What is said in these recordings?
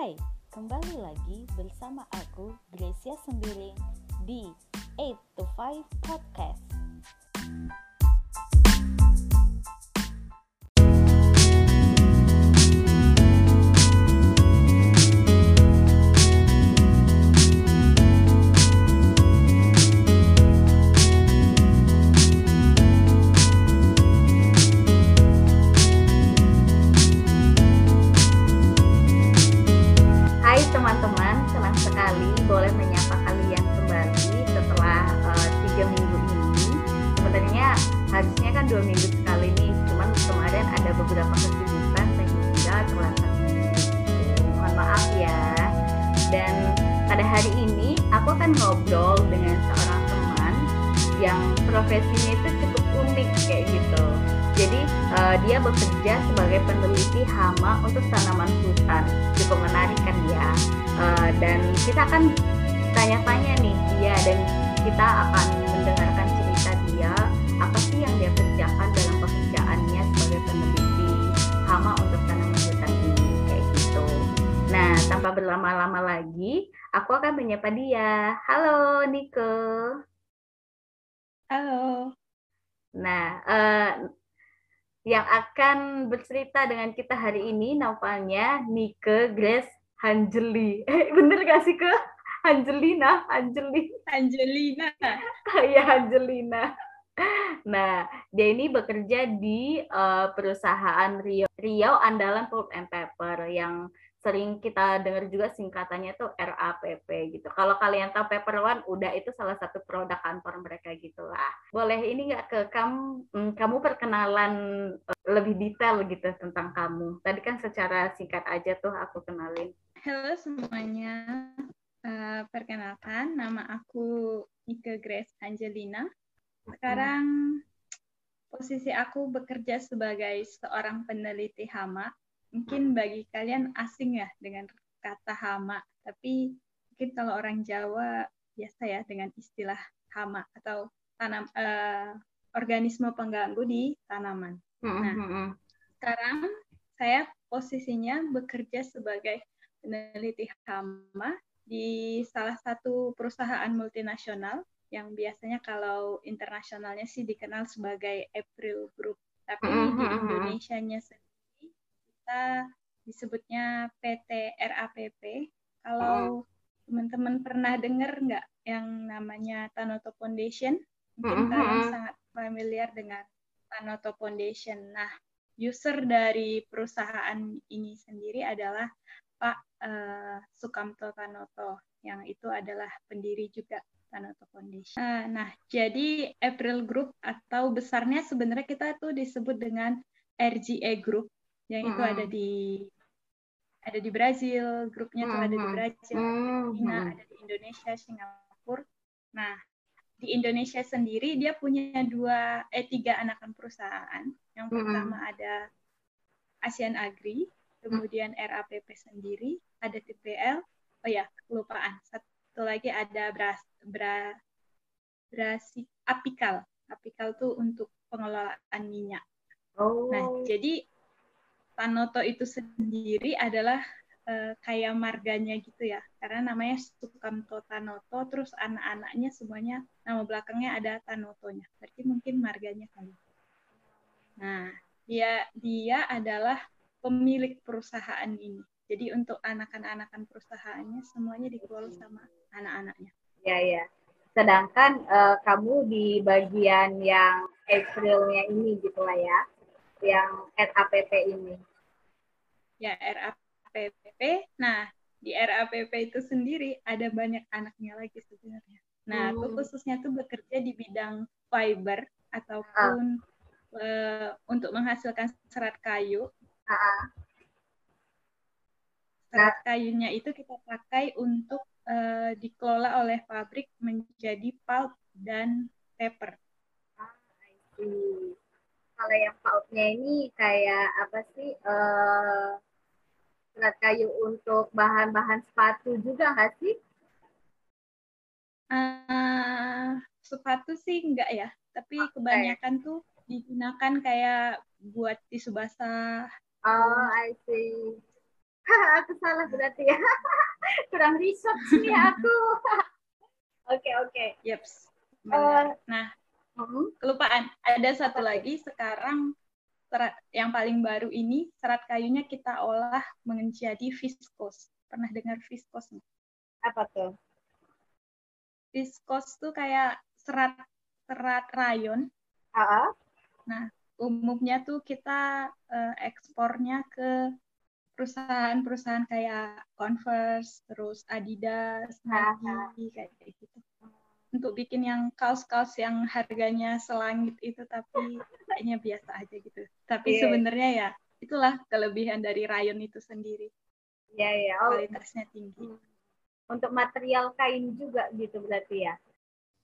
Hai, kembali lagi bersama aku Gracia Sembiring di 8 to 5 Podcast. Aku akan menyapa dia. Halo, Niko. Halo. Nah, eh, yang akan bercerita dengan kita hari ini namanya Nike Grace Hanjeli. Eh, bener gak sih ke? Angelina, Anjeli. Angelina. ya Angelina. Nah, dia ini bekerja di eh, perusahaan Rio, Riau Andalan Pulp and Paper yang sering kita dengar juga singkatannya tuh RAPP gitu. Kalau kalian tahu Paper One, udah itu salah satu produk kantor mereka gitulah. Boleh ini nggak ke kamu, hmm, kamu perkenalan eh, lebih detail gitu tentang kamu. Tadi kan secara singkat aja tuh aku kenalin. Halo semuanya. Eh, perkenalkan, nama aku Ike Grace Angelina. Sekarang posisi aku bekerja sebagai seorang peneliti hama. Mungkin bagi kalian asing ya dengan kata hama, tapi mungkin kalau orang Jawa biasa ya dengan istilah hama atau tanam eh, organisme pengganggu di tanaman. Nah, Sekarang saya posisinya bekerja sebagai peneliti hama di salah satu perusahaan multinasional yang biasanya kalau internasionalnya sih dikenal sebagai April Group. Tapi di Indonesia-nya sendiri kita disebutnya PT RAPP. Kalau teman-teman pernah dengar nggak yang namanya Tanoto Foundation? Mungkin kalian sangat familiar dengan Tanoto Foundation. Nah, user dari perusahaan ini sendiri adalah Pak eh, Sukamto Tanoto, yang itu adalah pendiri juga Tanoto Foundation. Eh, nah, jadi April Group atau besarnya sebenarnya kita tuh disebut dengan RGA Group, yang itu ada di ada di Brazil, grupnya tuh ada di Brazil, China, ada di Indonesia, Singapura. Nah, di Indonesia sendiri dia punya dua eh tiga anakan perusahaan. Yang pertama ada Asian Agri, kemudian RAPP sendiri, ada TPL, oh ya kelupaan. Satu lagi ada Bras Bra Brasi Apikal. Apikal tuh untuk pengelolaan minyak. Oh. Nah, jadi Tanoto itu sendiri adalah eh, kayak marganya gitu ya. Karena namanya Sukamto Tanoto, terus anak-anaknya semuanya nama belakangnya ada Tanotonya. Berarti mungkin marganya kali. Nah, dia dia adalah pemilik perusahaan ini. Jadi untuk anakan-anakan perusahaannya semuanya dikelola sama anak-anaknya. Ya, ya. Sedangkan eh, kamu di bagian yang Aprilnya ini gitu lah ya, yang RAPP ini. Ya, RAPP. Nah, di RAPP itu sendiri ada banyak anaknya lagi sebenarnya. Nah, Hmm. khususnya tuh bekerja di bidang fiber ataupun eh, untuk menghasilkan serat kayu. Ah, Serat kayunya itu kita pakai untuk eh, dikelola oleh pabrik menjadi pulp dan paper. See. Kalau yang pautnya ini kayak apa sih? eh serat kayu untuk bahan-bahan sepatu juga nggak sih? Eh, sepatu sih enggak ya, tapi kebanyakan tuh digunakan kayak buat tisu basah, Oh, I see. aku salah berarti ya. Kurang research nih aku. Oke, oke. Yeps. Eh, Nah, Hmm. kelupaan. Ada satu lagi sekarang serat yang paling baru ini serat kayunya kita olah menjadi viskos. Pernah dengar viskos nggak? Apa tuh? Viskos tuh kayak serat serat rayon. Ah, ah. Umumnya tuh kita eh, ekspornya ke perusahaan-perusahaan kayak Converse, terus Adidas, Nike, kayak gitu. Untuk bikin yang kaos-kaos yang harganya selangit itu tapi kayaknya biasa aja gitu. Tapi Iya. sebenarnya ya itulah kelebihan dari rayon itu sendiri. Iya, iya. Oh, Kualitasnya tinggi. untuk material kain juga gitu berarti ya.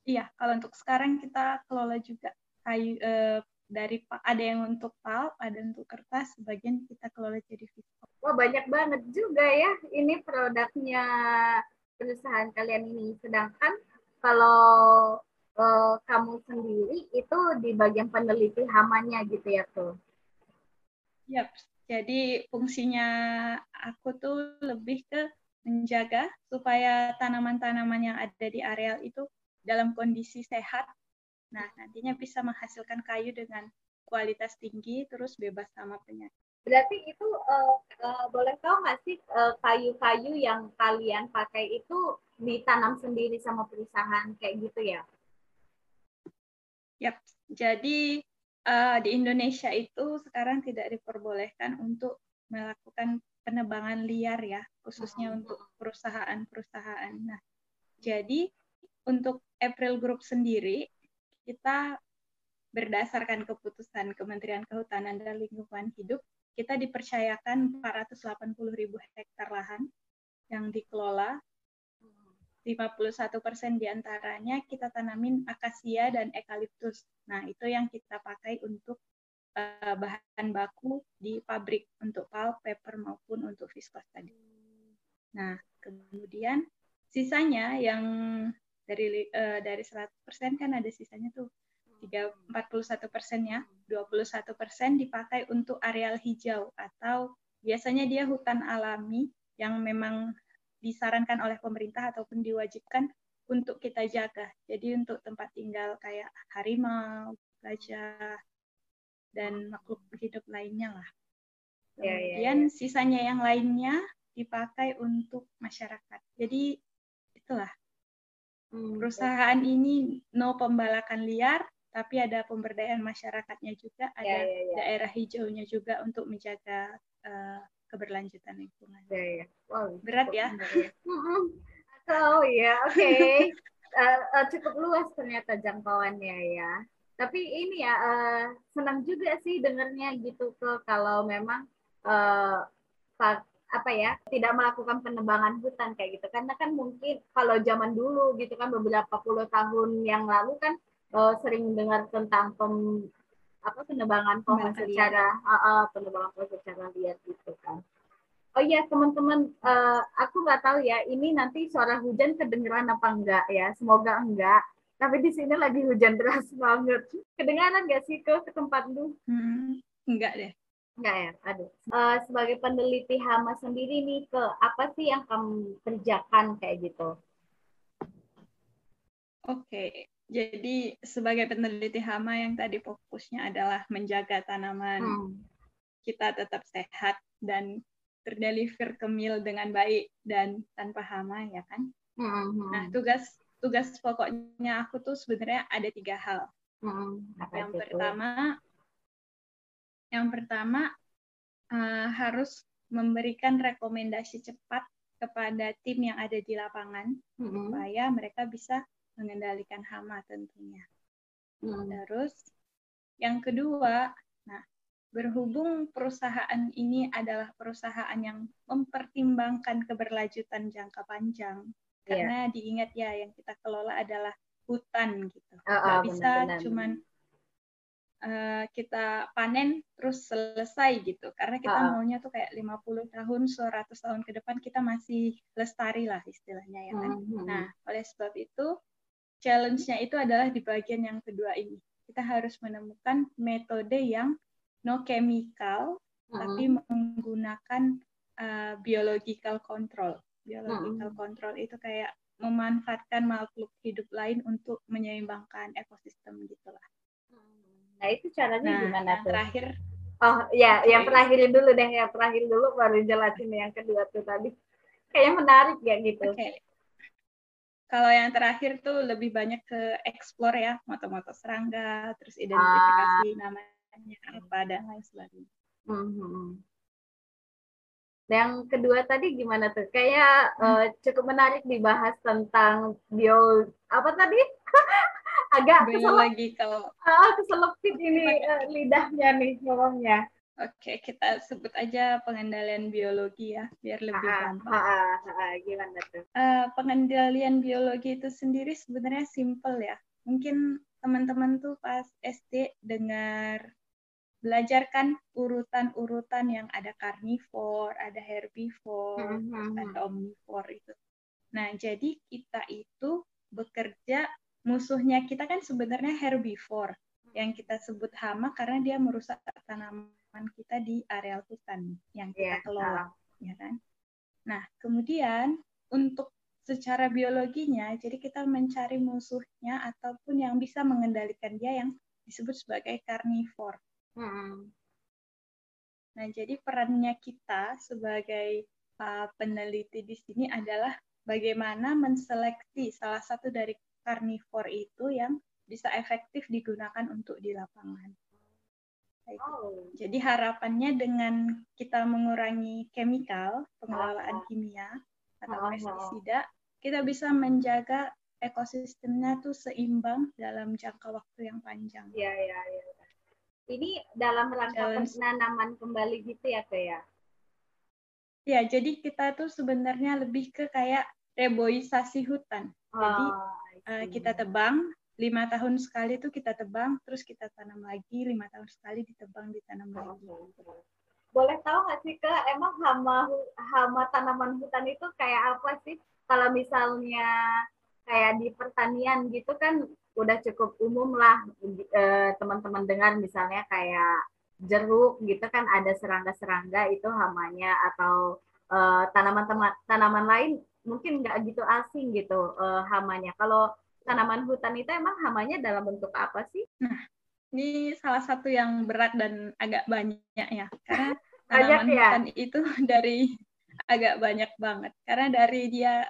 Iya, kalau untuk sekarang kita kelola juga kayu eh, dari ada yang untuk pulp, ada untuk kertas, sebagian kita kelola jadi viskos. Wah, banyak banget juga ya ini produknya perusahaan kalian ini. Sedangkan kalau eh, kamu sendiri itu di bagian peneliti hamanya gitu ya tuh. Yap, jadi fungsinya aku tuh lebih ke menjaga supaya tanaman-tanaman yang ada di areal itu dalam kondisi sehat. Nah, nantinya bisa menghasilkan kayu dengan kualitas tinggi, terus bebas sama penyakit. Berarti itu eh, eh, boleh tahu nggak sih kayu-kayu yang kalian pakai itu ditanam sendiri sama perusahaan kayak gitu ya? Yap, jadi eh, di Indonesia itu sekarang tidak diperbolehkan untuk melakukan penebangan liar ya, khususnya untuk perusahaan-perusahaan. Nah, jadi untuk April Group sendiri, kita berdasarkan keputusan Kementerian Kehutanan dan Lingkungan Hidup, kita dipercayakan 480 ribu hektar lahan yang dikelola 51% di antaranya kita tanamin akasia dan eukaliptus. Nah, itu yang kita pakai untuk uh, bahan baku di pabrik untuk pulp, paper maupun untuk viskos tadi. Nah, kemudian sisanya yang dari uh, dari 100% kan ada sisanya tuh 41 persen ya, 21 persen dipakai untuk areal hijau atau biasanya dia hutan alami yang memang disarankan oleh pemerintah ataupun diwajibkan untuk kita jaga. Jadi untuk tempat tinggal kayak harimau, gajah, dan makhluk hidup lainnya lah. Ya, ya, Kemudian sisanya yang lainnya dipakai untuk masyarakat. Jadi itulah Hmm, perusahaan ini no pembalakan liar, tapi ada pemberdayaan masyarakatnya juga, ada Ya, ya, ya. daerah hijaunya juga untuk menjaga eh, keberlanjutan lingkungan. Ya, ya. Wow, Berat ya? ya. Mm-mm. Oh ya, oke. Eh, eh, cukup luas ternyata jangkauannya ya. Tapi ini ya eh, senang juga sih dengarnya gitu ke kalau memang pa- apa ya tidak melakukan penebangan hutan kayak gitu karena kan mungkin kalau zaman dulu gitu kan beberapa puluh tahun yang lalu kan eh, sering dengar tentang pem, apa penebangan pohon secara ah, ah, penebangan pohon secara liar gitu kan. Oh iya teman-teman, eh, aku nggak tahu ya ini nanti suara hujan kedengeran apa enggak ya? Semoga enggak. Tapi di sini lagi hujan deras banget. Kedengaran nggak sih ke ke tempat lu? Hmm, enggak deh. Enggak ya, aduh. Eh, sebagai peneliti hama sendiri nih ke apa sih yang kamu kerjakan kayak gitu? Oke, jadi sebagai peneliti hama yang tadi fokusnya adalah menjaga tanaman Hmm. kita tetap sehat dan terdeliver ke mil dengan baik dan tanpa hama ya kan. Hmm, Nah tugas tugas pokoknya aku tuh sebenarnya ada tiga hal. hmm. Apa Yang itu? pertama, yang pertama eh, harus memberikan rekomendasi cepat kepada tim yang ada di lapangan Hmm, supaya mereka bisa mengendalikan hama tentunya. hmm. Terus yang kedua, nah berhubung perusahaan ini adalah perusahaan yang mempertimbangkan keberlanjutan jangka panjang, Iya. karena diingat ya yang kita kelola adalah hutan gitu, Ah, nggak ah, bisa benar-benar. cuman eh, kita panen terus selesai gitu, karena kita Ah, ah. maunya tuh kayak 50 tahun, 100 tahun ke depan kita masih lestari lah istilahnya ya kan. Hmm, hmm. Nah, oleh sebab itu, challenge-nya itu adalah di bagian yang kedua ini. Kita harus menemukan metode yang no chemical, Hmm, tapi menggunakan uh, biological control. Biological hmm. control itu kayak memanfaatkan makhluk hidup lain untuk menyeimbangkan ekosistem gitulah. Nah itu caranya nah, gimana tuh? Terakhir. Oh ya, okay. yang terakhir dulu deh, yang terakhir dulu baru jelasin yang kedua tuh tadi. Kayaknya menarik ya gitu. Oke. Okay. Kalau yang terakhir tuh lebih banyak ke explore ya, moto-moto serangga, terus identifikasi ah. namanya apa dan lain sebagainya. Mm -hmm. Yang kedua tadi gimana tuh? Kayak hmm. uh, cukup menarik dibahas tentang bio apa tadi? Agak lagi kalau uh, keselepit ini uh, lidahnya nih ngomongnya. Oke, kita sebut aja pengendalian biologi ya, biar lebih ha, gampang. Ha, ha, ha, gimana tuh? Uh, pengendalian biologi itu sendiri sebenarnya simple ya. Mungkin teman-teman tuh pas SD dengar belajarkan urutan-urutan yang ada karnivor, ada herbivor, mm -hmm. ada omnivor itu. Nah, jadi kita itu bekerja musuhnya kita kan sebenarnya herbivor yang kita sebut hama karena dia merusak tanaman kita di areal hutan yang kita yeah. kelola, ya kan? Nah, kemudian untuk secara biologinya, jadi kita mencari musuhnya ataupun yang bisa mengendalikan dia yang disebut sebagai karnivor. Hmm. Nah, jadi perannya kita sebagai uh, peneliti di sini adalah bagaimana menseleksi salah satu dari karnivor itu yang bisa efektif digunakan untuk di lapangan. Oh. Jadi harapannya dengan kita mengurangi chemical, pengelolaan oh. kimia atau oh. pestisida, kita bisa menjaga ekosistemnya tuh seimbang dalam jangka waktu yang panjang. Iya, iya, iya. Ini dalam rangka penanaman kembali gitu ya, Kak ya? Ya, jadi kita tuh sebenarnya lebih ke kayak reboisasi hutan. Oh, jadi uh, kita tebang, lima tahun sekali itu kita tebang, terus kita tanam lagi, lima tahun sekali ditebang, ditanam lagi. Boleh tahu nggak sih kak, emang hama hama tanaman hutan itu kayak apa sih? Kalau misalnya kayak di pertanian gitu kan udah cukup umum lah eh, teman-teman dengar misalnya kayak jeruk gitu kan ada serangga-serangga itu hamanya atau uh, tanaman-tanaman tanaman lain mungkin nggak gitu asing gitu uh, hamanya. Kalau tanaman hutan itu emang hamanya dalam bentuk apa sih? Nah, ini salah satu yang berat dan agak banyak ya. Karena tanaman ya? hutan itu dari agak banyak banget. Karena dari dia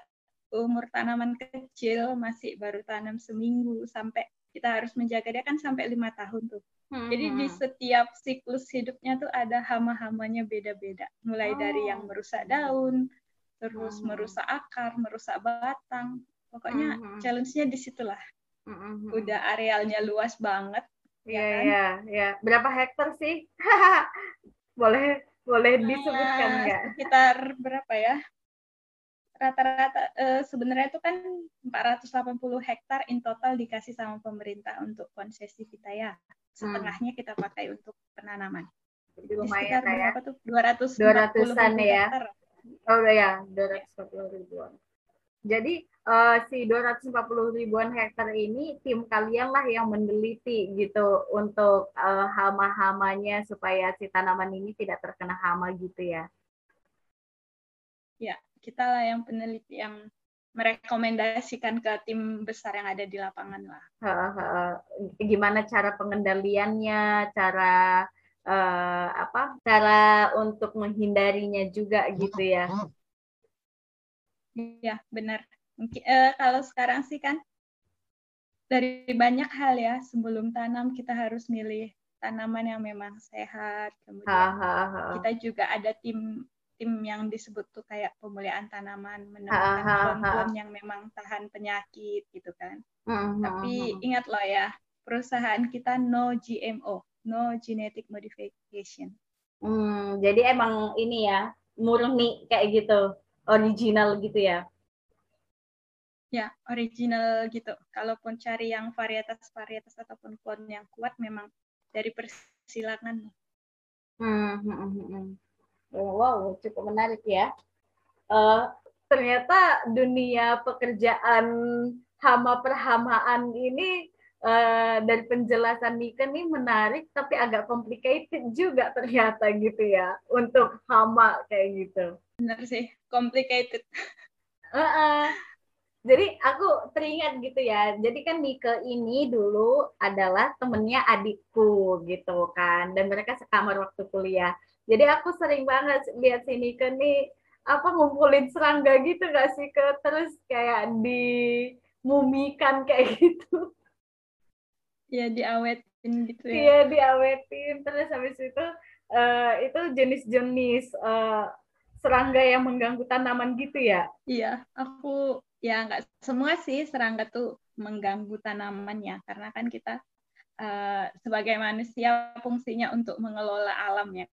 umur tanaman kecil masih baru tanam seminggu sampai kita harus menjaga dia kan sampai lima tahun tuh. Hmm. Jadi di hmm. setiap siklus hidupnya tuh ada hama-hamanya beda-beda. Mulai oh. dari yang merusak daun, terus hmm. merusak akar, merusak batang, Pokoknya mm-hmm. challenge-nya di situlah. Mm-hmm. Udah arealnya luas banget. Iya, ya kan? iya, iya. Berapa hektar sih? boleh boleh nah, disebutkan nggak? Sekitar berapa ya? Rata-rata uh, sebenarnya itu kan 480 hektar in total dikasih sama pemerintah untuk konsesi kita ya. Setengahnya kita pakai untuk penanaman. Jadi lumayan ya. berapa tuh? 200 200-an ya. Hektar. Oh ya, 240 ribuan. Jadi uh, si 240 ribuan hektar ini tim kalian lah yang meneliti gitu untuk uh, hama-hamanya supaya si tanaman ini tidak terkena hama gitu ya. Ya, kita lah yang peneliti yang merekomendasikan ke tim besar yang ada di lapangan lah. Gimana cara pengendaliannya, cara uh, apa? Cara untuk menghindarinya juga gitu ya. Iya, benar. Mungkin uh, kalau sekarang sih kan dari banyak hal ya, sebelum tanam kita harus milih tanaman yang memang sehat. Kemudian ha, ha, ha. kita juga ada tim tim yang disebut tuh kayak pemulihan tanaman, menemukan pohon-pohon yang memang tahan penyakit gitu kan. Hmm, Tapi ingat loh ya, perusahaan kita no GMO, no genetic modification. Hmm, jadi emang ini ya murni kayak gitu original gitu ya? Ya, original gitu. Kalaupun cari yang varietas-varietas ataupun pohon yang kuat memang dari persilangan. Hmm, hmm, hmm, hmm. Oh, wow, cukup menarik ya. Uh, ternyata dunia pekerjaan hama perhamaan ini uh, dari penjelasan Nika nih menarik tapi agak complicated juga ternyata gitu ya untuk hama kayak gitu. Benar sih, complicated. Uh -uh. Jadi aku teringat gitu ya. Jadi kan Nika ini dulu adalah temennya adikku gitu kan, dan mereka sekamar waktu kuliah. Jadi aku sering banget lihat si Nika nih apa ngumpulin serangga gitu gak sih ke terus kayak dimumikan kayak gitu. Iya diawetin gitu ya. Iya diawetin terus habis itu uh, itu jenis-jenis uh, serangga yang mengganggu tanaman gitu ya? Iya, aku ya nggak semua sih serangga tuh mengganggu tanaman ya karena kan kita uh, sebagai manusia fungsinya untuk mengelola alam ya.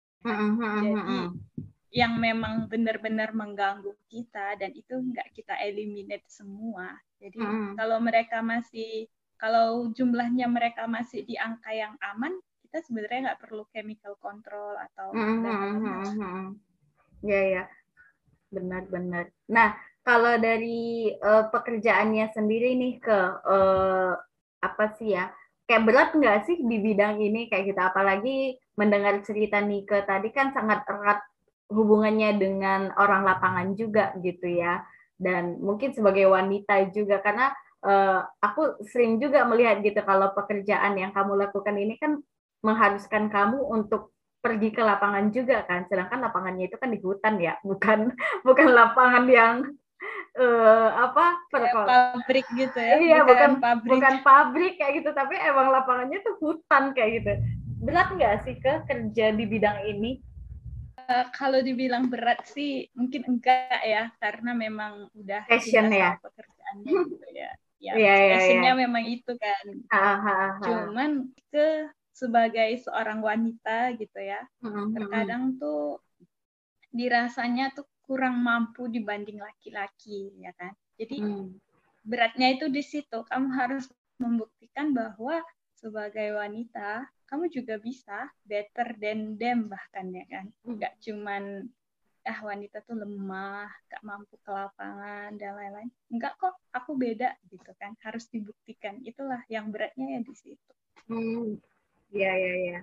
Jadi yang memang benar-benar mengganggu kita dan itu nggak kita eliminate semua. Jadi kalau mereka masih kalau jumlahnya mereka masih di angka yang aman, kita sebenarnya nggak perlu chemical control atau. Ya ya, benar-benar. Nah, kalau dari uh, pekerjaannya sendiri nih ke uh, apa sih ya? Kayak berat nggak sih di bidang ini kayak gitu? Apalagi mendengar cerita Nike tadi kan sangat erat hubungannya dengan orang lapangan juga gitu ya. Dan mungkin sebagai wanita juga karena uh, aku sering juga melihat gitu kalau pekerjaan yang kamu lakukan ini kan mengharuskan kamu untuk pergi ke lapangan juga kan sedangkan lapangannya itu kan di hutan ya bukan bukan lapangan yang uh, apa pabrik gitu ya iya bukan, bukan pabrik bukan pabrik kayak gitu tapi emang lapangannya tuh hutan kayak gitu berat nggak sih ke kerja di bidang ini uh, kalau dibilang berat sih mungkin enggak ya karena memang udah passion ya pekerjaannya gitu ya ya yeah, yeah, passionnya yeah. memang itu kan ha, ha, ha. cuman ke sebagai seorang wanita gitu ya mm-hmm. terkadang tuh dirasanya tuh kurang mampu dibanding laki-laki ya kan jadi mm. beratnya itu di situ kamu harus membuktikan bahwa sebagai wanita kamu juga bisa better than them bahkan ya kan mm. nggak cuman ah wanita tuh lemah, gak mampu ke lapangan dan lain-lain. Enggak kok, aku beda gitu kan. Harus dibuktikan. Itulah yang beratnya ya di situ. Hmm. Iya, iya, iya.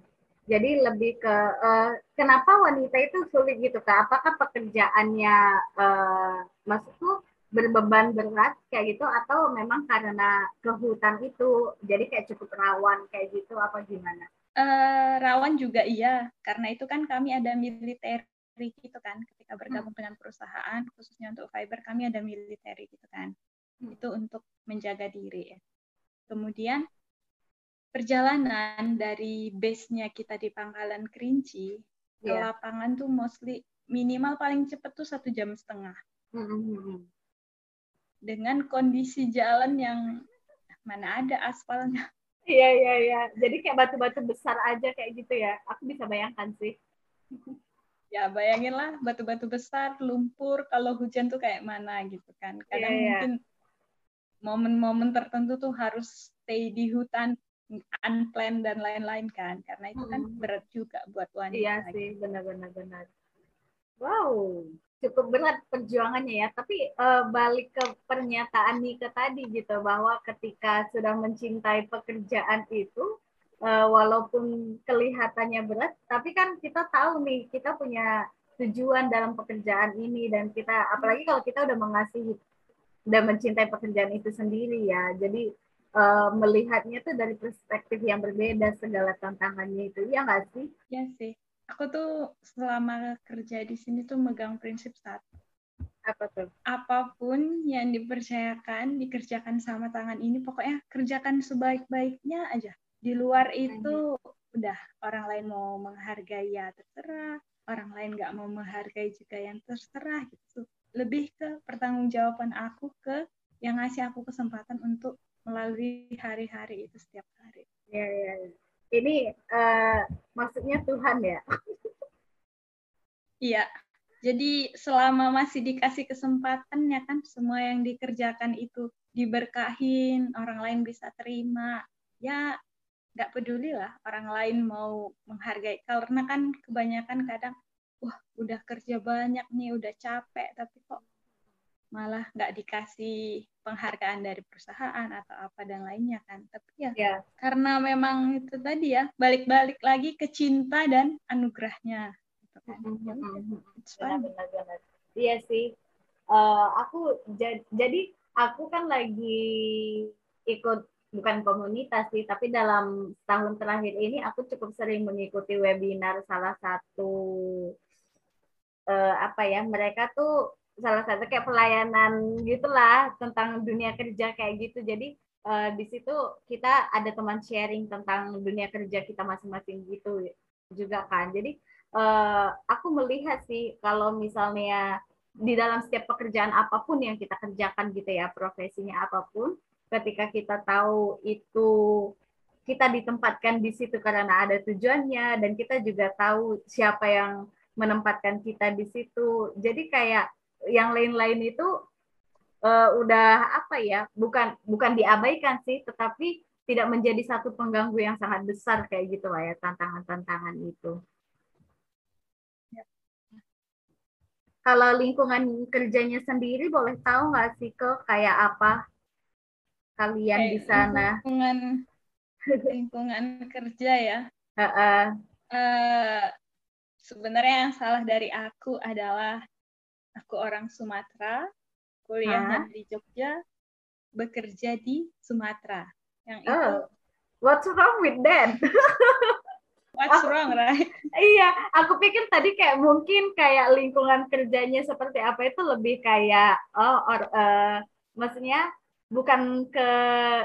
Jadi lebih ke uh, kenapa wanita itu sulit gitu kak? Apakah pekerjaannya uh, maksudku berbeban berat kayak gitu atau memang karena ke hutan itu jadi kayak cukup rawan kayak gitu apa gimana? Uh, rawan juga iya karena itu kan kami ada militer gitu kan ketika bergabung hmm. dengan perusahaan khususnya untuk fiber kami ada militer gitu kan hmm. itu untuk menjaga diri ya kemudian perjalanan dari base-nya kita di Pangkalan Kerinci yeah. ke iya. lapangan tuh mostly minimal paling cepat tuh satu jam setengah. Mm-hmm. Dengan kondisi jalan yang mana ada aspalnya. Iya iya iya. Jadi kayak batu-batu besar aja kayak gitu ya. Aku bisa bayangkan sih. ya bayangin lah batu-batu besar, lumpur, kalau hujan tuh kayak mana gitu kan. Kadang yeah, yeah. mungkin momen-momen tertentu tuh harus stay di hutan unplanned dan lain-lain kan karena itu kan hmm. berat juga buat wanita iya sih benar-benar benar wow cukup berat perjuangannya ya. Tapi uh, balik ke pernyataan Nika tadi gitu bahwa ketika sudah mencintai pekerjaan itu uh, walaupun kelihatannya berat tapi kan kita tahu nih kita punya tujuan dalam pekerjaan ini dan kita apalagi kalau kita udah mengasihi dan mencintai pekerjaan itu sendiri ya. Jadi uh, melihatnya tuh dari perspektif yang berbeda segala tantangannya itu ya nggak sih? Ya sih. Aku tuh selama kerja di sini tuh megang prinsip satu. Apa tuh? Apa pun yang dipercayakan, dikerjakan sama tangan ini, pokoknya kerjakan sebaik-baiknya aja. Di luar itu udah orang lain mau menghargai ya terserah, orang lain nggak mau menghargai juga yang terserah gitu. Lebih ke pertanggungjawaban aku ke yang ngasih aku kesempatan untuk melalui hari-hari itu setiap hari. Ya, ya. Ini uh, maksudnya Tuhan ya? Iya. Jadi selama masih dikasih kesempatan ya kan semua yang dikerjakan itu diberkahin, orang lain bisa terima. Ya nggak peduli lah orang lain mau menghargai. Karena kan kebanyakan kadang, wah udah kerja banyak nih, udah capek, tapi kok malah nggak dikasih penghargaan dari perusahaan atau apa dan lainnya kan. Tapi ya ya. karena memang itu tadi ya balik-balik lagi ke cinta dan anugerahnya. Gitu kan. Ya udah, it's fine. benar-benar iya sih. Eh, aku ja- jadi aku kan lagi ikut bukan komunitas sih tapi dalam tahun terakhir ini aku cukup sering mengikuti webinar salah satu eh, apa ya mereka tuh salah satu kayak pelayanan gitulah tentang dunia kerja kayak gitu. Jadi eh, di situ kita ada teman sharing tentang dunia kerja kita masing-masing gitu juga kan. Jadi eh, aku melihat sih kalau misalnya di dalam setiap pekerjaan apa pun yang kita kerjakan gitu ya profesinya apa pun ketika kita tahu itu kita ditempatkan di situ karena ada tujuannya dan kita juga tahu siapa yang menempatkan kita di situ. Jadi kayak yang lain-lain itu eh, udah apa ya bukan bukan diabaikan sih tetapi tidak menjadi satu pengganggu yang sangat besar kayak gitu lah ya tantangan-tantangan itu. Kalau lingkungan kerjanya sendiri boleh tahu nggak sih ke kayak apa kalian di Kayak sana? lingkungan lingkungan kerja ya? Heeh. eh sebenarnya yang salah dari aku adalah aku orang Sumatera, kuliahnya di Jogja, bekerja di Sumatera. Yang itu Oh. what's wrong with that what's wrong, right? iya aku pikir tadi kayak mungkin kayak lingkungan kerjanya seperti apa itu lebih kayak oh or, eh, maksudnya bukan ke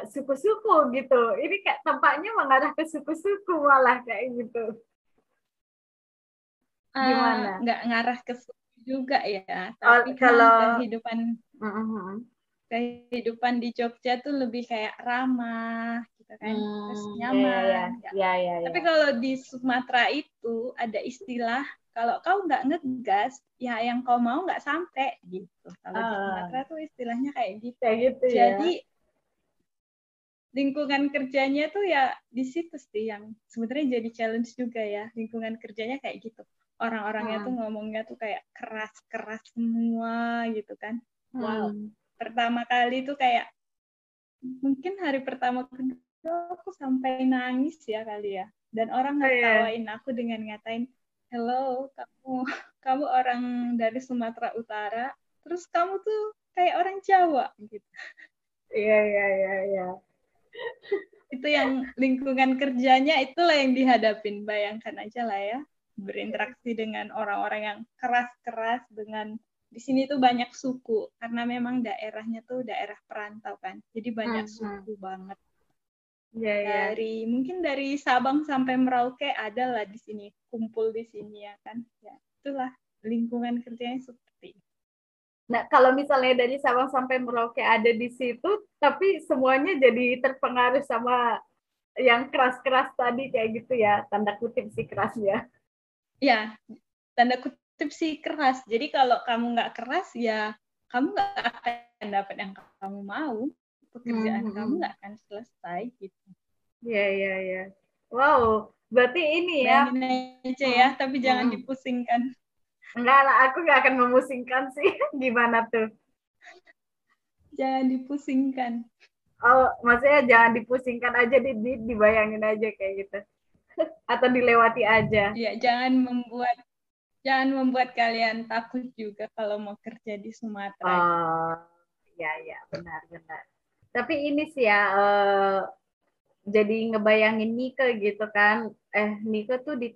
suku-suku gitu ini kayak tampaknya mengarah ke suku-suku malah kayak gitu Eh, Gimana? nggak ngarah ke juga ya, Oh, tapi kan kalau- kehidupan Mhm. kehidupan di Jogja tuh lebih kayak ramah gitu kan, terus Hmm, nyaman. ya, ya. ya, ya, ya. Tapi kalau di Sumatera itu ada istilah kalau kau nggak ngegas, ya yang kau mau nggak sampai gitu. Kalau di Ah. Sumatera tuh istilahnya kayak gitu. kayak gitu ya. Jadi lingkungan kerjanya tuh ya di situ sih yang sebenarnya jadi challenge juga ya. Lingkungan kerjanya kayak gitu. Orang-orangnya Hmm. tuh ngomongnya tuh kayak keras-keras semua gitu kan. Wow. Hmm. Pertama kali tuh kayak mungkin hari pertama kedua aku sampai nangis ya kali ya. Dan orang Oh, iya. ngetawain aku dengan ngatain, "Hello, kamu kamu orang dari Sumatera Utara, terus kamu tuh kayak orang Jawa gitu." Iya, iya, iya, iya. itu yang lingkungan kerjanya itulah yang dihadapin bayangkan aja lah ya berinteraksi dengan orang-orang yang keras-keras dengan di sini tuh banyak suku karena memang daerahnya tuh daerah perantau kan jadi banyak Hmm, suku banget Iya, iya. dari mungkin dari Sabang sampai Merauke ada lah di sini kumpul di sini ya kan ya itulah lingkungan kerjanya seperti itu. Nah, kalau misalnya dari Sabang sampai Merauke ada di situ, tapi semuanya jadi terpengaruh sama yang keras-keras tadi kayak gitu ya, tanda kutip sih kerasnya. Ya tanda kutip sih keras jadi kalau kamu nggak keras ya kamu nggak akan dapat yang kamu mau pekerjaan Hmm, kamu hmm. nggak akan selesai gitu Iya, iya, iya. Wow, berarti ini ya, bayangin aja ya tapi jangan Hmm. dipusingkan enggak lah, aku nggak akan memusingkan sih. Gimana tuh? jangan dipusingkan Oh, maksudnya jangan dipusingkan aja, di, di- dibayangin aja kayak gitu. Atau dilewati aja. ya jangan membuat jangan membuat kalian takut juga kalau mau kerja di Sumatera Oh, ya ya benar benar. Tapi ini sih ya, eh, jadi ngebayangin Nike gitu kan. Eh Nike tuh di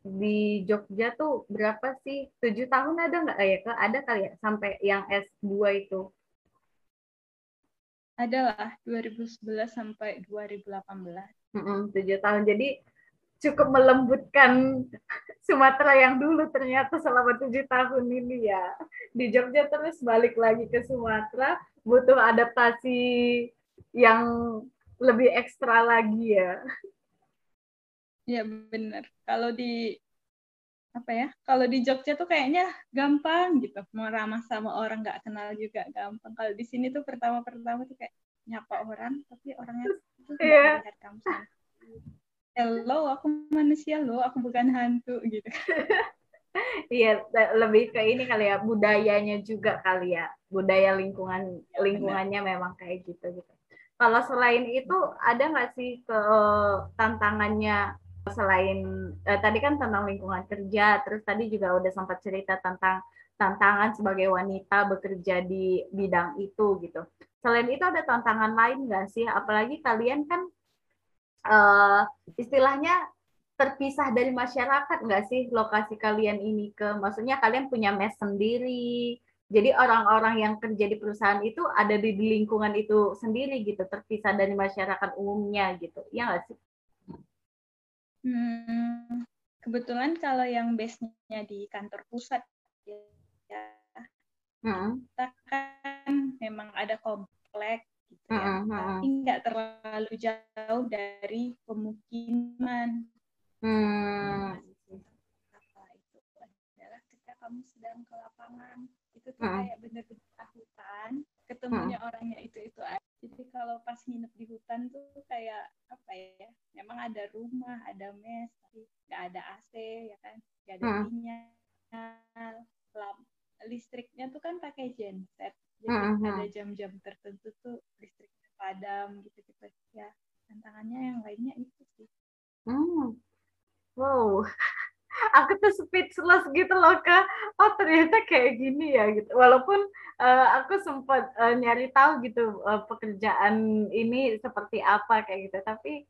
di Jogja tuh berapa sih? Tujuh tahun ada nggak ya? Ke ada kali ya sampai yang S2 itu. adalah 2011 sampai 2018 Mm-mm, Tujuh tahun. Jadi cukup melembutkan Sumatera yang dulu ternyata selama tujuh tahun ini ya. Di Jogja terus balik lagi ke Sumatera, butuh adaptasi yang lebih ekstra lagi ya. Ya benar. Kalau di apa ya? Kalau di Jogja tuh kayaknya gampang gitu. Mau ramah sama orang nggak kenal juga gampang. Kalau di sini tuh pertama-pertama tuh kayak nyapa orang, tapi orangnya tuh nggak Iya. kamu sama. Hello, aku manusia loh, aku bukan hantu gitu. Iya, le- lebih ke ini kali ya, budayanya juga kali ya. budaya lingkungan Ya, lingkungannya memang kayak gitu gitu. Kalau selain itu ada nggak sih ke tantangannya selain eh, tadi kan tentang lingkungan kerja, terus tadi juga udah sempat cerita tentang tantangan sebagai wanita bekerja di bidang itu gitu. Selain itu ada tantangan lain nggak sih? Apalagi kalian kan uh, istilahnya terpisah dari masyarakat nggak sih lokasi kalian ini ke? Maksudnya kalian punya mes sendiri. Jadi orang-orang yang kerja di perusahaan itu ada di lingkungan itu sendiri gitu, terpisah dari masyarakat umumnya gitu. Iya nggak sih? Hmm, kebetulan kalau yang base-nya di kantor pusat ya, hmm. kita kan memang ada komplek gitu ya, hmm. tapi nggak terlalu jauh dari pemukiman. Hmm. Apa itu adalah ketika kamu sedang ke lapangan, itu tuh kayak bener-bener hutan, ketemunya orangnya itu itu aja jadi kalau pas nginep di hutan tuh kayak apa ya memang ada rumah ada mes tapi nggak ada AC ya kan nggak ada hmm. sinyal lamp listriknya tuh kan pakai genset jadi hmm. hmm. ada jam-jam tertentu tuh listriknya padam gitu gitu ya tantangannya yang lainnya itu sih hmm. wow aku tuh speechless gitu loh ke oh ternyata kayak gini ya gitu walaupun uh, aku sempat uh, nyari tahu gitu uh, pekerjaan ini seperti apa kayak gitu tapi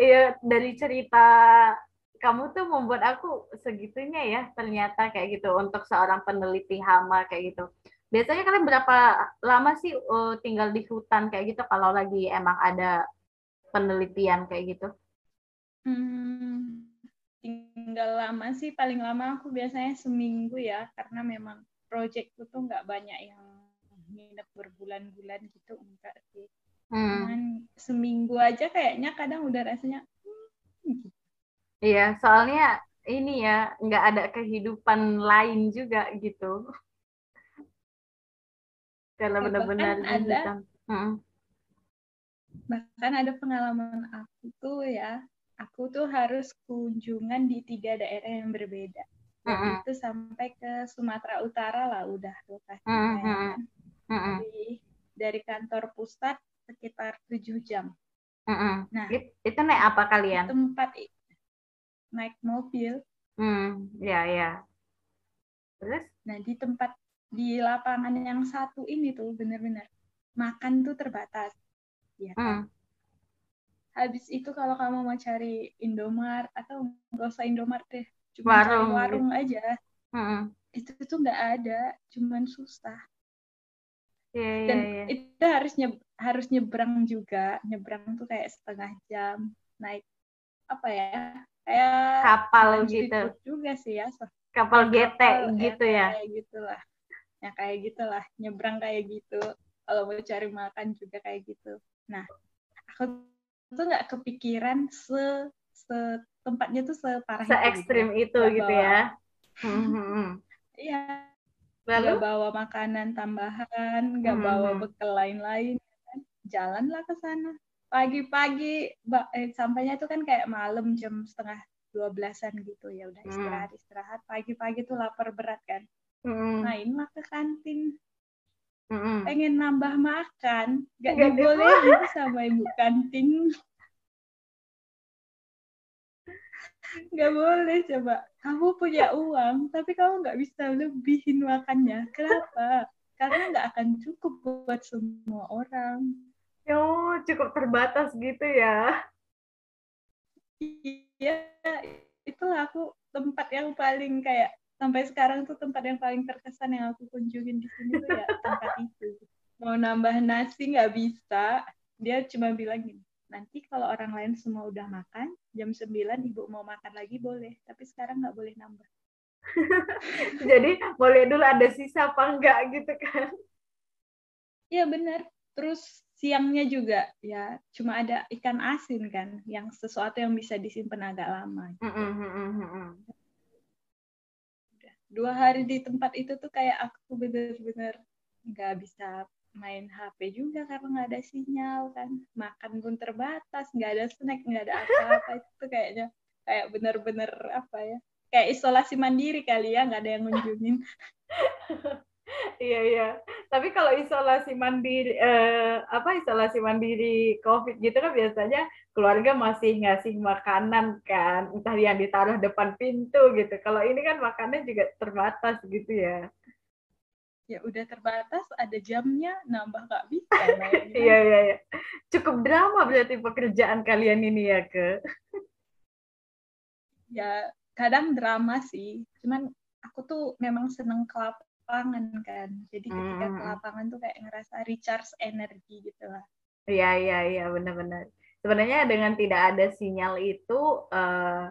ya dari cerita kamu tuh membuat aku segitunya ya ternyata kayak gitu untuk seorang peneliti hama kayak gitu biasanya kalian berapa lama sih uh, tinggal di hutan kayak gitu kalau lagi emang ada penelitian kayak gitu? Hmm tinggal lama sih paling lama aku biasanya seminggu ya karena memang proyekku tuh nggak banyak yang nginep berbulan-bulan gitu enggak sih. Hmm. Cuman seminggu aja kayaknya kadang udah rasanya hmm, iya soalnya ini ya nggak ada kehidupan lain juga gitu karena benar-benar ada hmm. bahkan ada pengalaman aku tuh ya aku tuh harus kunjungan di tiga daerah yang berbeda. Mm -hmm. Itu sampai ke Sumatera Utara lah udah lokasinya. Mm -hmm. mm -hmm. Dari, dari kantor pusat sekitar tujuh jam. Mm -hmm. Nah, itu naik apa kalian? Tempat naik mobil. Hmm, ya ya. Terus? Nah di tempat di lapangan yang satu ini tuh bener-bener makan tuh terbatas. Ya kan? Mm habis itu kalau kamu mau cari Indomart atau nggak usah Indomart deh cuma warung, cari warung gitu. aja hmm. itu tuh nggak ada cuman susah yeah, dan yeah, yeah. itu harus nye, harus nyebrang juga nyebrang tuh kayak setengah jam naik apa ya kayak kapal gitu juga sih ya so. kapal GT kapal, gitu ya, ya gitulah ya kayak gitulah nyebrang kayak gitu kalau mau cari makan juga kayak gitu nah aku tuh nggak kepikiran se, se tempatnya tuh separah se ekstrim itu, gitu, itu gitu ya hmm, hmm, hmm. iya Lalu? Gak bawa makanan tambahan, gak hmm. bawa bekal lain-lain, jalanlah ke sana. Pagi-pagi, eh, sampainya tuh kan kayak malam jam setengah dua belasan gitu ya udah istirahat istirahat. Pagi-pagi tuh lapar berat kan, hmm. mainlah ke kantin. Mm-hmm. pengen nambah makan, gak, gak dibolehin sama ibu kantin. Gak boleh coba. Kamu punya uang, tapi kamu nggak bisa lebihin makannya. Kenapa? Karena nggak akan cukup buat semua orang. Yo, cukup terbatas gitu ya. Iya, itulah aku tempat yang paling kayak sampai sekarang tuh tempat yang paling terkesan yang aku kunjungin di sini tuh ya tempat itu. Mau nambah nasi nggak bisa. Dia cuma bilang gini nanti kalau orang lain semua udah makan jam 9 ibu mau makan lagi boleh tapi sekarang nggak boleh nambah. Jadi boleh dulu ada sisa apa enggak gitu kan? Iya benar. Terus siangnya juga ya cuma ada ikan asin kan yang sesuatu yang bisa disimpan agak lama gitu. mm -hmm dua hari di tempat itu tuh kayak aku bener-bener nggak bisa main HP juga karena nggak ada sinyal kan. Makan pun terbatas nggak ada snack nggak ada apa-apa. Itu kayaknya kayak bener-bener apa ya kayak isolasi mandiri kali ya nggak ada yang ngunjungin Iya iya. Tapi kalau isolasi mandiri eh, apa isolasi mandiri COVID gitu kan biasanya keluarga masih ngasih makanan kan, entah yang ditaruh depan pintu gitu. Kalau ini kan makannya juga terbatas gitu ya. Ya udah terbatas, ada jamnya, nambah nggak bisa. Iya iya iya. Cukup drama berarti pekerjaan kalian ini ya ke. ya kadang drama sih. Cuman aku tuh memang seneng kelapa lapangan kan. Jadi ketika ke lapangan tuh kayak ngerasa recharge energi gitu lah. Iya iya iya benar-benar. Sebenarnya dengan tidak ada sinyal itu uh,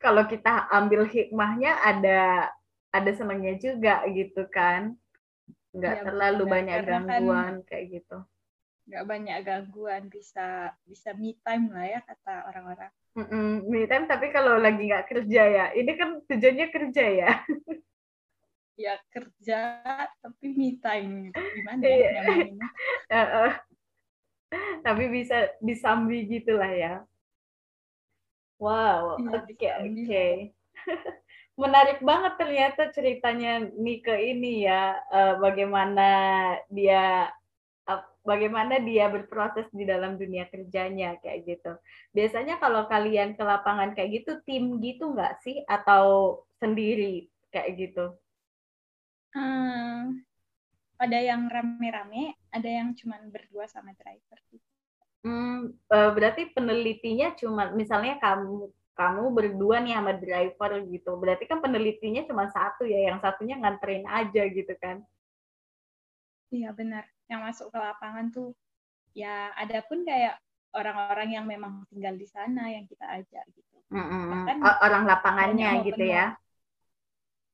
kalau kita ambil hikmahnya ada ada senangnya juga gitu kan. Nggak ya, terlalu benar. banyak Karena kan gangguan kan, kayak gitu. Nggak banyak gangguan bisa bisa me time lah ya kata orang-orang. Mm -mm, me time tapi kalau lagi nggak kerja ya. Ini kan tujuannya kerja ya. ya kerja tapi me time. Gimana ya uh, tapi bisa disambi gitulah ya. Wow iya, oke ya, oke. Okay, menarik banget ternyata ceritanya Nike ini ya uh, bagaimana dia uh, bagaimana dia berproses di dalam dunia kerjanya kayak gitu. Biasanya kalau kalian ke lapangan kayak gitu tim gitu nggak sih? Atau sendiri kayak gitu Hmm, ada yang rame-rame, ada yang cuma berdua sama driver. Hmm, eh, berarti penelitinya cuma misalnya kamu kamu berdua nih sama driver gitu. Berarti kan penelitinya cuma satu ya, yang satunya nganterin aja gitu kan? Iya benar. Yang masuk ke lapangan tuh ya ada pun kayak orang-orang yang memang tinggal di sana yang kita ajak gitu. Mm -hmm. orang lapangannya gitu ya?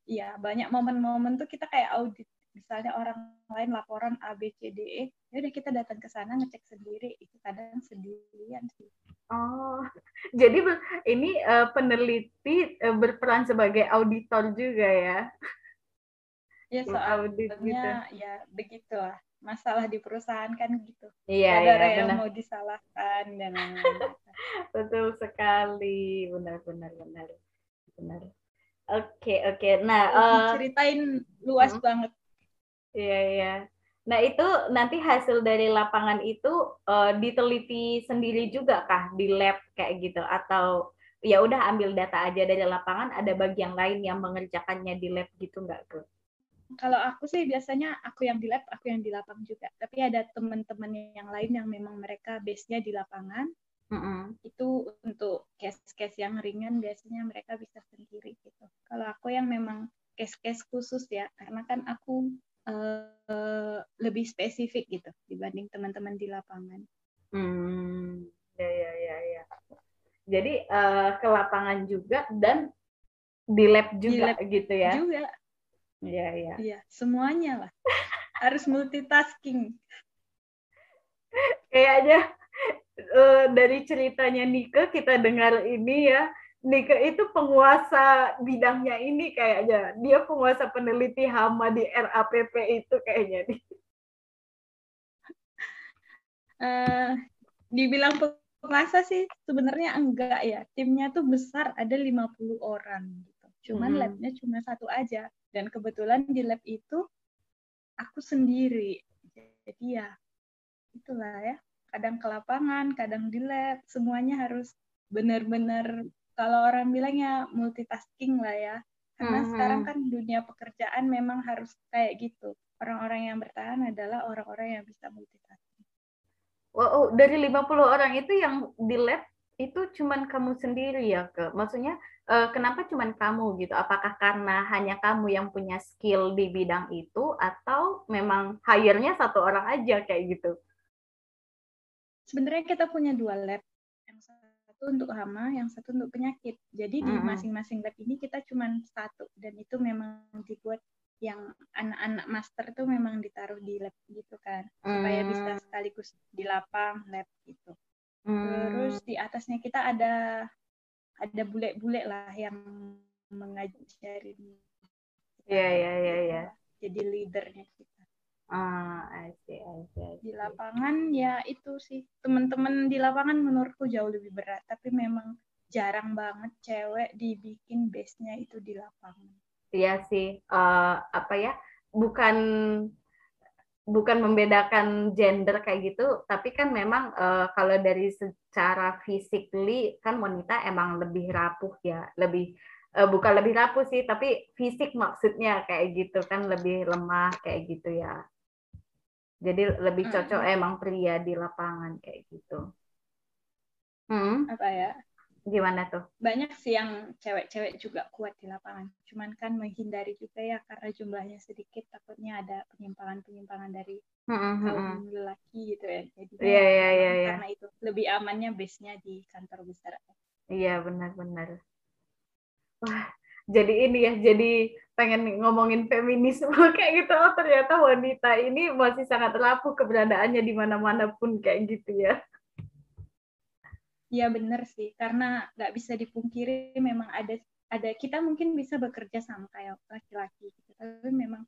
Iya, banyak momen-momen tuh kita kayak audit. Misalnya orang lain laporan A, B, C, D, E, ya udah kita datang ke sana ngecek sendiri. Itu kadang sendirian sih. Oh, jadi ini uh, peneliti uh, berperan sebagai auditor juga ya? Ya, soal audit gitu. ya begitulah. Masalah di perusahaan kan gitu. Iya, iya, ada yang mau disalahkan dan Betul sekali, benar, benar, benar, benar. Oke oke. Nah, uh, ceritain luas hmm. banget. Iya iya. Nah itu nanti hasil dari lapangan itu uh, diteliti sendiri juga kah di lab kayak gitu atau ya udah ambil data aja dari lapangan ada bagian lain yang mengerjakannya di lab gitu nggak ke? Kalau aku sih biasanya aku yang di lab, aku yang di lapang juga. Tapi ada teman-teman yang lain yang memang mereka base-nya di lapangan Mm-hmm. Itu untuk case-case yang ringan biasanya mereka bisa sendiri gitu. Kalau aku yang memang case-case khusus ya, karena kan aku uh, lebih spesifik gitu dibanding teman-teman di lapangan. Hmm, ya ya ya ya. Jadi uh, ke lapangan juga dan di lab juga di lab gitu ya? Juga. Iya iya. Iya, semuanya lah. Harus multitasking. Kayaknya dari ceritanya Nike kita dengar ini ya, Nike itu penguasa bidangnya ini kayaknya. Dia penguasa peneliti hama di RAPP itu kayaknya. Uh, dibilang penguasa sih sebenarnya enggak ya. Timnya tuh besar, ada 50 orang gitu. Cuman hmm. labnya cuma satu aja. Dan kebetulan di lab itu aku sendiri. Jadi ya itulah ya kadang ke lapangan, kadang di lab, semuanya harus benar-benar kalau orang bilangnya multitasking lah ya. Karena hmm. sekarang kan dunia pekerjaan memang harus kayak gitu. Orang-orang yang bertahan adalah orang-orang yang bisa multitasking. Wow, oh, dari 50 orang itu yang di lab itu cuman kamu sendiri ya, ke? Maksudnya uh, kenapa cuman kamu gitu? Apakah karena hanya kamu yang punya skill di bidang itu atau memang hire-nya satu orang aja kayak gitu? Sebenarnya kita punya dua lab. Yang satu untuk hama yang satu untuk penyakit. Jadi di masing-masing lab ini kita cuma satu. Dan itu memang dibuat yang anak-anak master itu memang ditaruh di lab gitu kan. Supaya bisa sekaligus di lapang lab gitu. Terus di atasnya kita ada ada bule-bule lah yang mengajarin Iya, iya, iya, iya. Jadi leadernya kita. Ah, I see, I see, I see. Di lapangan ya itu sih teman-teman di lapangan menurutku jauh lebih berat, tapi memang jarang banget cewek dibikin base-nya itu di lapangan. Iya sih, uh, apa ya? bukan bukan membedakan gender kayak gitu, tapi kan memang uh, kalau dari secara physically kan wanita emang lebih rapuh ya, lebih uh, bukan lebih rapuh sih, tapi fisik maksudnya kayak gitu kan lebih lemah kayak gitu ya. Jadi lebih cocok hmm. emang pria di lapangan kayak gitu. Hmm. Apa ya? Gimana tuh? Banyak sih yang cewek-cewek juga kuat di lapangan. Cuman kan menghindari juga ya karena jumlahnya sedikit takutnya ada penyimpangan-penyimpangan dari mm-hmm. kaum lelaki gitu ya. Jadi yeah, yeah, yeah, yeah. karena itu lebih amannya base-nya di kantor besar. Iya, benar-benar. Wah, jadi ini ya, jadi pengen ngomongin feminisme kayak gitu. Oh, ternyata wanita ini masih sangat rapuh keberadaannya di mana-mana pun kayak gitu ya. Iya benar sih, karena nggak bisa dipungkiri memang ada ada kita mungkin bisa bekerja sama kayak laki-laki, gitu. tapi memang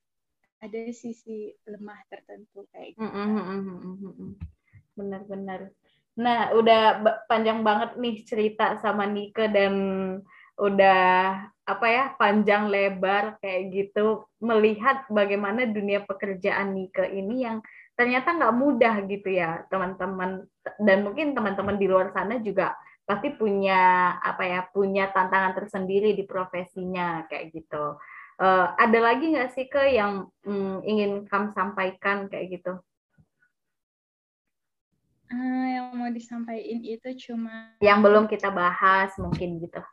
ada sisi lemah tertentu kayak gitu. Benar-benar. Nah, udah panjang banget nih cerita sama Nike dan udah apa ya panjang lebar kayak gitu melihat bagaimana dunia pekerjaan Nike ini yang ternyata nggak mudah gitu ya teman-teman. Dan mungkin teman-teman di luar sana juga pasti punya apa ya punya tantangan tersendiri di profesinya kayak gitu. Uh, ada lagi nggak sih ke yang um, ingin kamu sampaikan kayak gitu? Uh, yang mau disampaikan itu cuma yang belum kita bahas mungkin gitu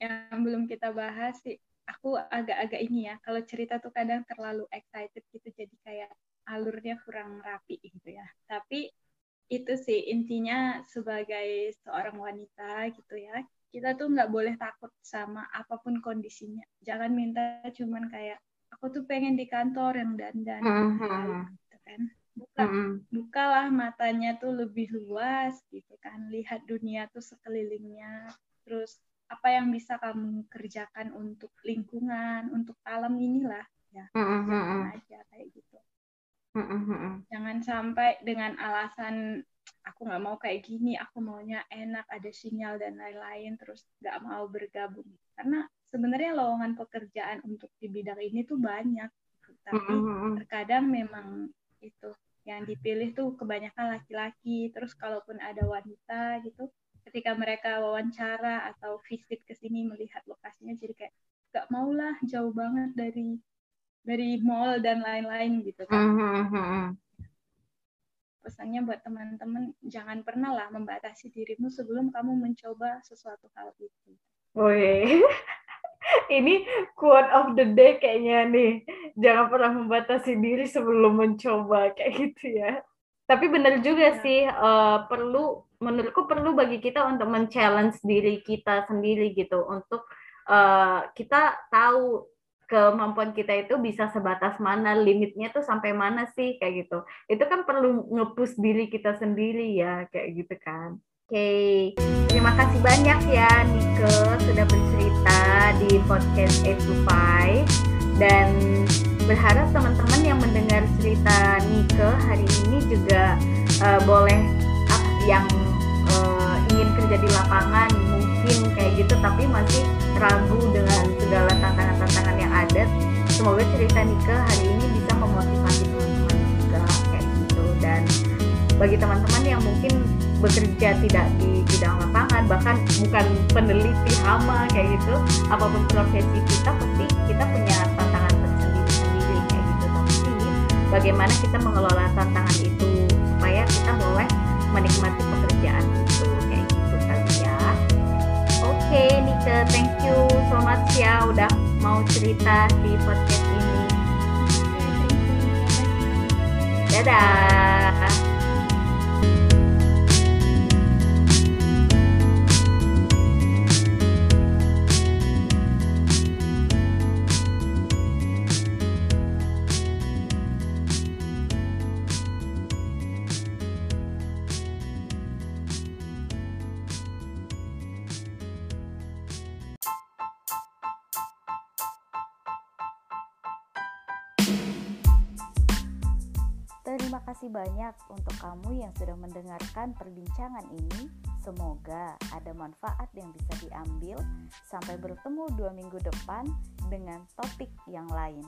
yang belum kita bahas sih aku agak-agak ini ya kalau cerita tuh kadang terlalu excited gitu jadi kayak alurnya kurang rapi gitu ya. Tapi itu sih intinya sebagai seorang wanita gitu ya kita tuh nggak boleh takut sama apa pun kondisinya. Jangan minta cuman kayak aku tuh pengen di kantor yang dandan uh-huh. gitu kan. buka uh-huh. bukalah matanya tuh lebih luas gitu kan. Lihat dunia tuh sekelilingnya. Terus apa yang bisa kamu kerjakan untuk lingkungan, untuk alam inilah ya. Mm -hmm. aja kayak gitu. Mm -hmm. Jangan sampai dengan alasan aku nggak mau kayak gini, aku maunya enak, ada sinyal dan lain-lain, terus nggak mau bergabung. Karena sebenarnya lowongan pekerjaan untuk di bidang ini tuh banyak, tapi mm -hmm. terkadang memang itu yang dipilih tuh kebanyakan laki-laki. Terus kalaupun ada wanita gitu, ketika mereka wawancara atau visit ke sini melihat lokasinya jadi kayak gak maulah jauh banget dari dari mall dan lain-lain gitu kan. Mm-hmm. Pesannya buat teman-teman jangan pernah lah membatasi dirimu sebelum kamu mencoba sesuatu hal itu. Woi. Ini quote of the day kayaknya nih. Jangan pernah membatasi diri sebelum mencoba kayak gitu ya. Tapi benar juga ya. sih uh, perlu menurutku perlu bagi kita untuk men-challenge diri kita sendiri gitu. Untuk uh, kita tahu kemampuan kita itu bisa sebatas mana limitnya tuh sampai mana sih kayak gitu. Itu kan perlu ngepus diri kita sendiri ya kayak gitu kan. Oke. Okay. terima kasih banyak ya Nike sudah bercerita di podcast A to dan berharap teman-teman yang mendengar cerita Nike hari ini juga uh, boleh yang uh, ingin kerja di lapangan mungkin kayak gitu tapi masih ragu dengan segala tantangan-tantangan yang ada. Semoga cerita Nika hari ini bisa memotivasi teman-teman juga kayak gitu. Dan bagi teman-teman yang mungkin bekerja tidak di bidang lapangan bahkan bukan peneliti hama kayak gitu apa pun profesi kita pasti kita punya tantangan tersendiri-sendiri kayak gitu. Tapi bagaimana kita mengelola tantangan itu supaya kita boleh menikmati pekerjaan itu kayak gitu kali ya. Oke okay, Nike thank you so much ya udah mau cerita di podcast ini. Dadah kamu yang sudah mendengarkan perbincangan ini. Semoga ada manfaat yang bisa diambil. Sampai bertemu dua minggu depan dengan topik yang lain.